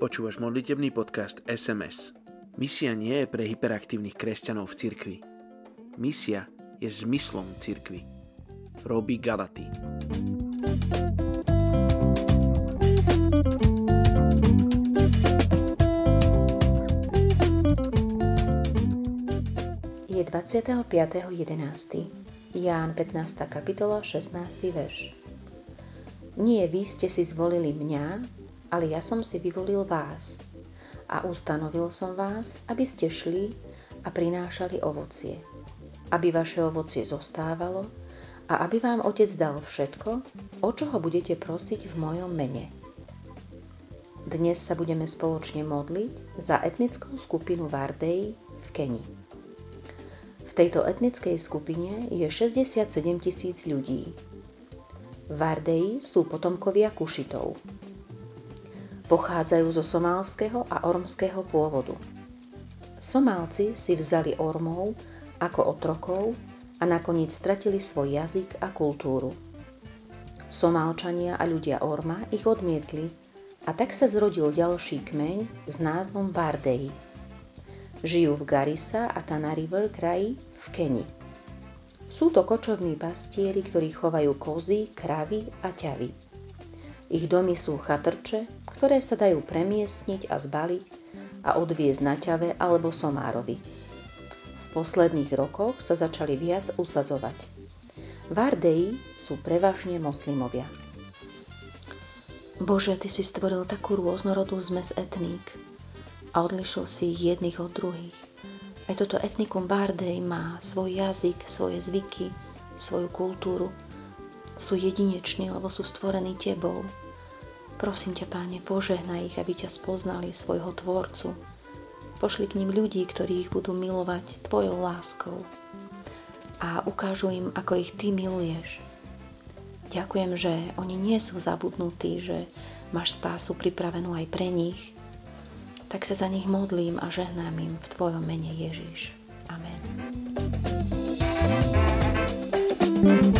Počúvaš modlitebný podcast SMS. Misia nie je pre hyperaktívnych kresťanov v cirkvi. Misia je zmyslom cirkvi. Robí Galaty. Je 25.11. Ján 15. kapitola 16. verš. Nie vy ste si zvolili mňa, ale ja som si vyvolil vás a ustanovil som vás, aby ste šli a prinášali ovocie, aby vaše ovocie zostávalo a aby vám Otec dal všetko, o čo ho budete prosiť v mojom mene. Dnes sa budeme spoločne modliť za etnickú skupinu Vardej v Keni. V tejto etnickej skupine je 67 tisíc ľudí. Vardeji sú potomkovia Kušitov, pochádzajú zo somálskeho a ormského pôvodu. Somálci si vzali ormov ako otrokov a nakoniec stratili svoj jazyk a kultúru. Somálčania a ľudia Orma ich odmietli a tak sa zrodil ďalší kmeň s názvom Bardei. Žijú v Garissa a Tana River kraji v Keni. Sú to kočovní pastieri, ktorí chovajú kozy, kravy a ťavy. Ich domy sú chatrče, ktoré sa dajú premiestniť a zbaliť a odviezť na ťave alebo somárovi. V posledných rokoch sa začali viac usadzovať. Vardeji sú prevažne moslimovia. Bože, Ty si stvoril takú rôznorodú zmes etník a odlišil si ich jedných od druhých. Aj toto etnikum Bardej má svoj jazyk, svoje zvyky, svoju kultúru, sú jedineční, lebo sú stvorení Tebou. Prosím ťa, Páne, požehnaj ich, aby ťa spoznali svojho Tvorcu. Pošli k ním ľudí, ktorí ich budú milovať Tvojou láskou a ukážu im, ako ich Ty miluješ. Ďakujem, že oni nie sú zabudnutí, že máš spásu pripravenú aj pre nich. Tak sa za nich modlím a žehnám im v Tvojom mene Ježiš. Amen. thank you